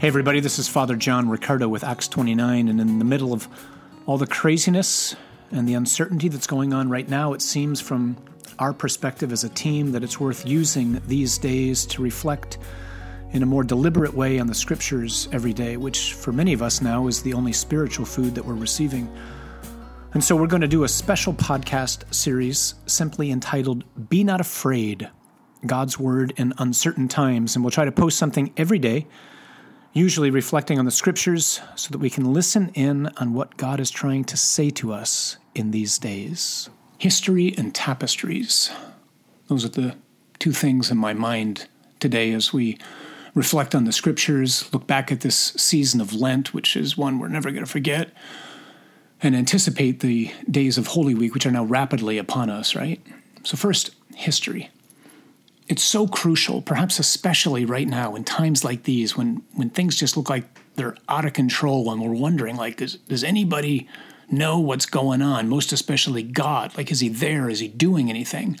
Hey, everybody, this is Father John Riccardo with Acts 29. And in the middle of all the craziness and the uncertainty that's going on right now, it seems from our perspective as a team that it's worth using these days to reflect in a more deliberate way on the scriptures every day, which for many of us now is the only spiritual food that we're receiving. And so we're going to do a special podcast series simply entitled Be Not Afraid God's Word in Uncertain Times. And we'll try to post something every day, usually reflecting on the scriptures, so that we can listen in on what God is trying to say to us in these days. History and tapestries. Those are the two things in my mind today as we reflect on the scriptures, look back at this season of Lent, which is one we're never going to forget, and anticipate the days of Holy Week, which are now rapidly upon us, right? So, first, history. It's so crucial, perhaps especially right now in times like these when, when things just look like they're out of control and we're wondering, like, does, does anybody know what's going on? Most especially God. Like, is he there? Is he doing anything?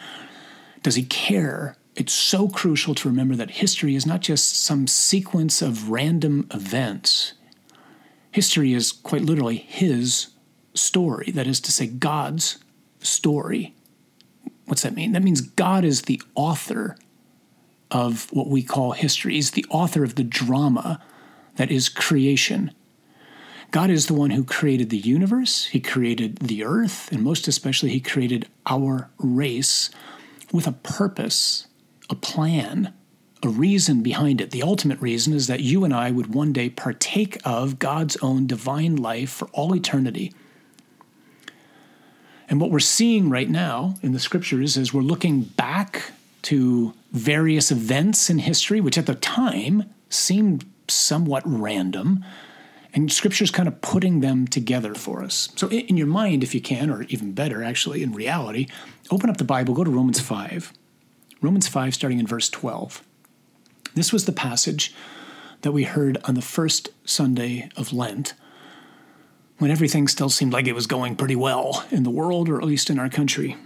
Does he care? It's so crucial to remember that history is not just some sequence of random events. History is quite literally his story, that is to say, God's story. What's that mean? That means God is the author of what we call history. He's the author of the drama that is creation. God is the one who created the universe, He created the earth, and most especially, He created our race with a purpose, a plan, a reason behind it. The ultimate reason is that you and I would one day partake of God's own divine life for all eternity. And what we're seeing right now in the scriptures is we're looking back to various events in history, which at the time seemed somewhat random. And scripture's kind of putting them together for us. So, in your mind, if you can, or even better, actually, in reality, open up the Bible, go to Romans 5. Romans 5, starting in verse 12. This was the passage that we heard on the first Sunday of Lent when everything still seemed like it was going pretty well in the world, or at least in our country.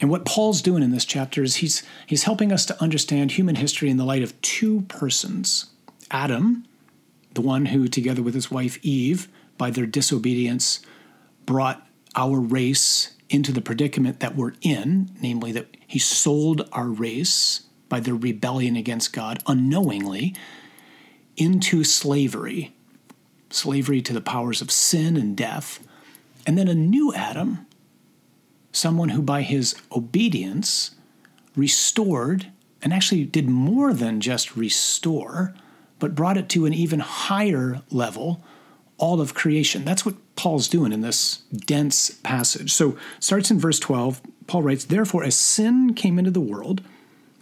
And what Paul's doing in this chapter is he's, he's helping us to understand human history in the light of two persons Adam, the one who, together with his wife Eve, by their disobedience, brought our race into the predicament that we're in, namely that he sold our race by their rebellion against God unknowingly into slavery slavery to the powers of sin and death, and then a new Adam, someone who by his obedience restored and actually did more than just restore, but brought it to an even higher level, all of creation. That's what Paul's doing in this dense passage. So starts in verse 12. Paul writes, Therefore, as sin came into the world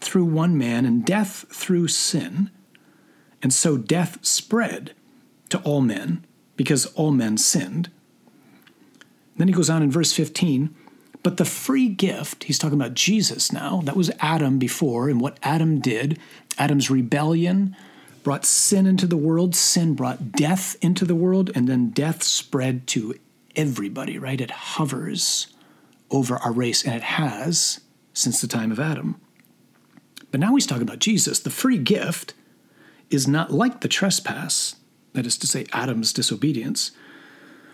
through one man, and death through sin, and so death spread to all men because all men sinned. Then he goes on in verse 15, but the free gift, he's talking about Jesus now, that was Adam before, and what Adam did, Adam's rebellion brought sin into the world, sin brought death into the world, and then death spread to everybody, right? It hovers over our race, and it has since the time of Adam. But now he's talking about Jesus. The free gift is not like the trespass that is to say, Adam's disobedience.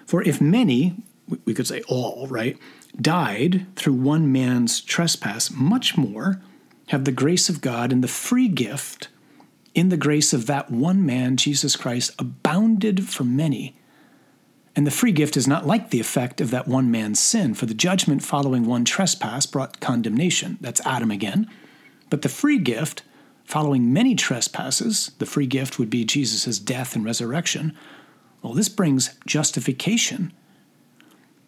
For if many, we could say all, right, died through one man's trespass, much more have the grace of God and the free gift in the grace of that one man, Jesus Christ, abounded for many. And the free gift is not like the effect of that one man's sin, for the judgment following one trespass brought condemnation. That's Adam again. But the free gift Following many trespasses, the free gift would be Jesus' death and resurrection. Well, this brings justification.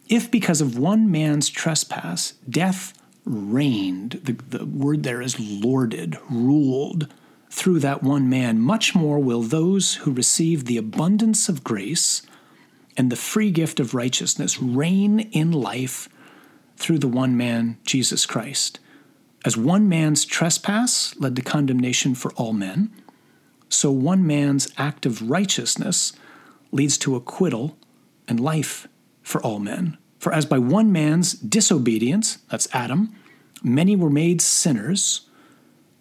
If because of one man's trespass, death reigned, the, the word there is lorded, ruled through that one man, much more will those who receive the abundance of grace and the free gift of righteousness reign in life through the one man, Jesus Christ. As one man's trespass led to condemnation for all men, so one man's act of righteousness leads to acquittal and life for all men. For as by one man's disobedience, that's Adam, many were made sinners,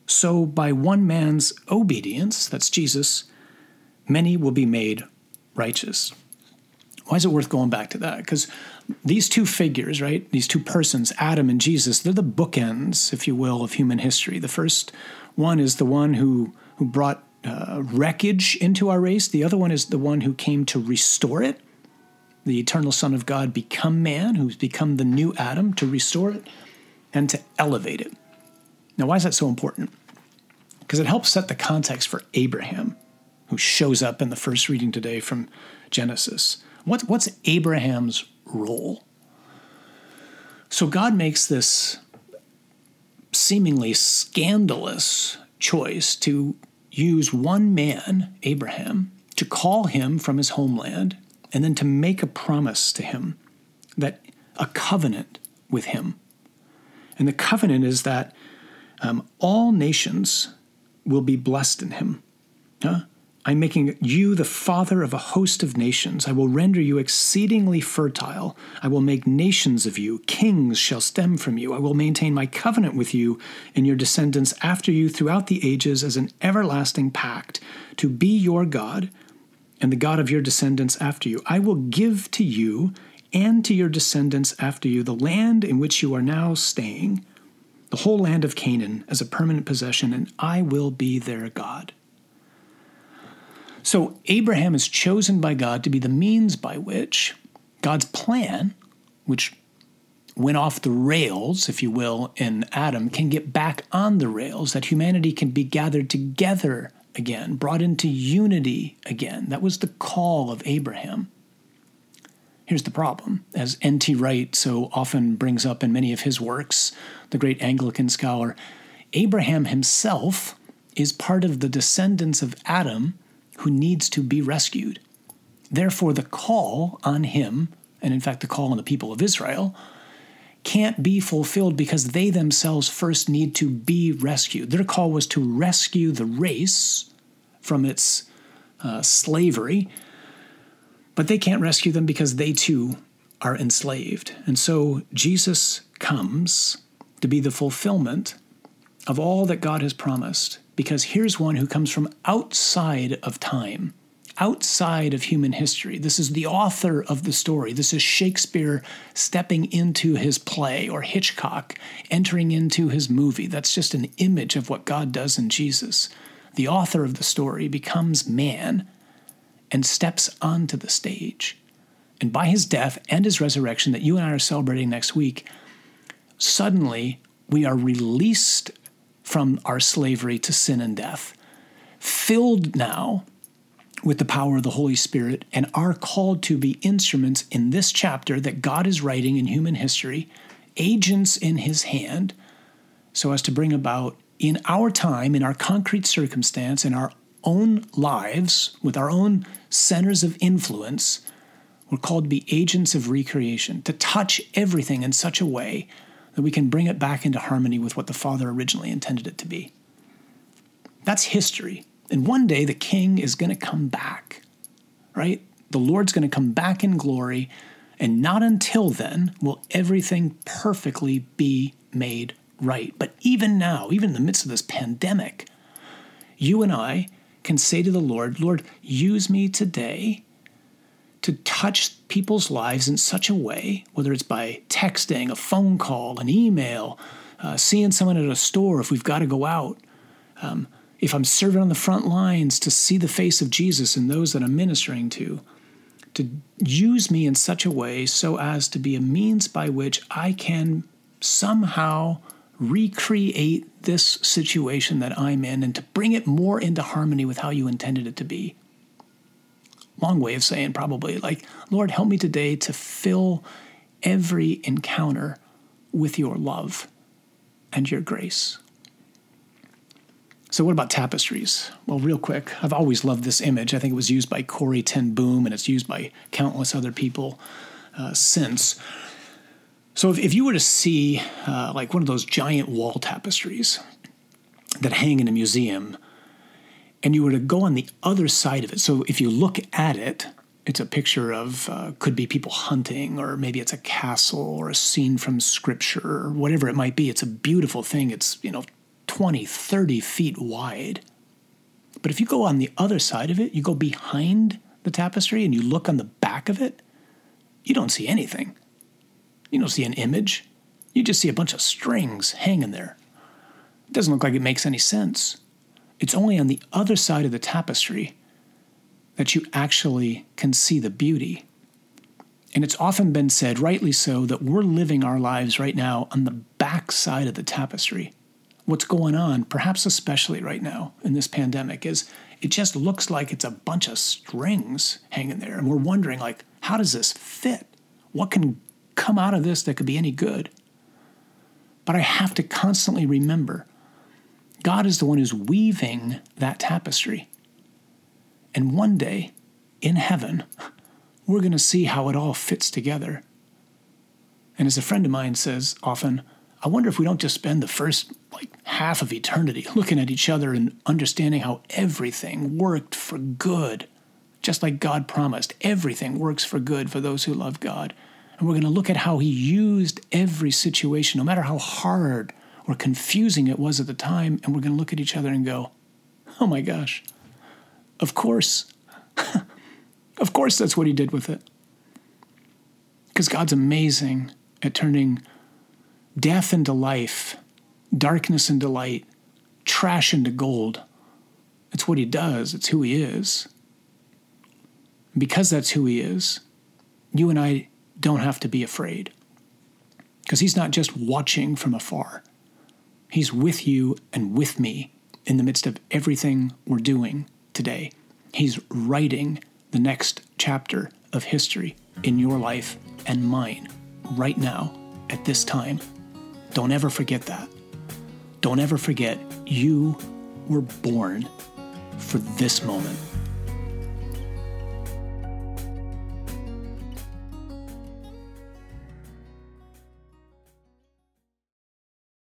so by one man's obedience, that's Jesus, many will be made righteous. Why is it worth going back to that? Because these two figures, right, these two persons, Adam and Jesus, they're the bookends, if you will, of human history. The first one is the one who, who brought uh, wreckage into our race, the other one is the one who came to restore it. The eternal Son of God become man, who's become the new Adam, to restore it and to elevate it. Now, why is that so important? Because it helps set the context for Abraham, who shows up in the first reading today from Genesis. What's, what's Abraham's role? So God makes this seemingly scandalous choice to use one man, Abraham, to call him from his homeland and then to make a promise to him that a covenant with him. And the covenant is that um, all nations will be blessed in him. Huh? I'm making you the father of a host of nations. I will render you exceedingly fertile. I will make nations of you. Kings shall stem from you. I will maintain my covenant with you and your descendants after you throughout the ages as an everlasting pact, to be your God and the God of your descendants after you. I will give to you and to your descendants after you the land in which you are now staying, the whole land of Canaan, as a permanent possession, and I will be their God. So Abraham is chosen by God to be the means by which God's plan, which went off the rails, if you will, in Adam, can get back on the rails, that humanity can be gathered together again, brought into unity again. That was the call of Abraham. Here's the problem, as N.T. Wright so often brings up in many of his works, the great Anglican scholar, Abraham himself is part of the descendants of Adam who needs to be rescued. Therefore, the call on him, and in fact, the call on the people of Israel, can't be fulfilled because they themselves first need to be rescued. Their call was to rescue the race from its uh, slavery, but they can't rescue them because they too are enslaved. And so Jesus comes to be the fulfillment of all that God has promised because here's one who comes from outside of time, outside of human history. This is the author of the story. This is Shakespeare stepping into his play, or Hitchcock entering into his movie. That's just an image of what God does in Jesus. The author of the story becomes man and steps onto the stage. And by his death and his resurrection, that you and I are celebrating next week, suddenly we are released from our slavery to sin and death, filled now with the power of the Holy Spirit, and are called to be instruments in this chapter that God is writing in human history, agents in His hand, so as to bring about in our time, in our concrete circumstance, in our own lives, with our own centers of influence, we're called to be agents of recreation, to touch everything in such a way that we can bring it back into harmony with what the Father originally intended it to be. That's history. And one day the king is going to come back, right? The Lord's going to come back in glory, and not until then will everything perfectly be made right. But even now, even in the midst of this pandemic, you and I can say to the Lord, Lord, use me today to touch people's lives in such a way, whether it's by texting, a phone call, an email, uh, seeing someone at a store if we've got to go out. Um, if I'm serving on the front lines to see the face of Jesus in those that I'm ministering to, to use me in such a way so as to be a means by which I can somehow recreate this situation that I'm in and to bring it more into harmony with how you intended it to be long way of saying probably like, Lord, help me today to fill every encounter with your love and your grace. So, what about tapestries? Well, real quick, I've always loved this image. I think it was used by Corrie ten Boom, and it's used by countless other people uh, since. So, if, if you were to see uh, like one of those giant wall tapestries that hang in a museum, and you were to go on the other side of it. So if you look at it, it's a picture of uh, could be people hunting or maybe it's a castle or a scene from scripture or whatever it might be it's a beautiful thing it's you know 20 30 feet wide But if you go on the other side of it, you go behind the tapestry and you look on the back of it, you don't see anything. You don't see an image. You just see a bunch of strings hanging there. It doesn't look like it makes any sense. It's only on the other side of the tapestry that you actually can see the beauty. And it's often been said, rightly so, that we're living our lives right now on the back side of the tapestry. What's going on, perhaps especially right now in this pandemic, is it just looks like it's a bunch of strings hanging there. And we're wondering, like, how does this fit? What can come out of this that could be any good? But I have to constantly remember God is the one who's weaving that tapestry. And one day, in heaven, we're going to see how it all fits together. And as a friend of mine says often, I wonder if we don't just spend the first like half of eternity looking at each other and understanding how everything worked for good. Just like God promised, everything works for good for those who love God. And we're going to look at how He used every situation, no matter how hard or confusing it was at the time. And we're going to look at each other and go, oh my gosh, of course. of course, that's what He did with it. Because God's amazing at turning death into life, darkness into light, trash into gold. It's what he does, it's who he is. Because that's who he is, you and I don't have to be afraid. Because he's not just watching from afar, he's with you and with me in the midst of everything we're doing today. He's writing the next chapter of history in your life and mine right now at this time. Don't ever forget that. Don't ever forget you were born for this moment.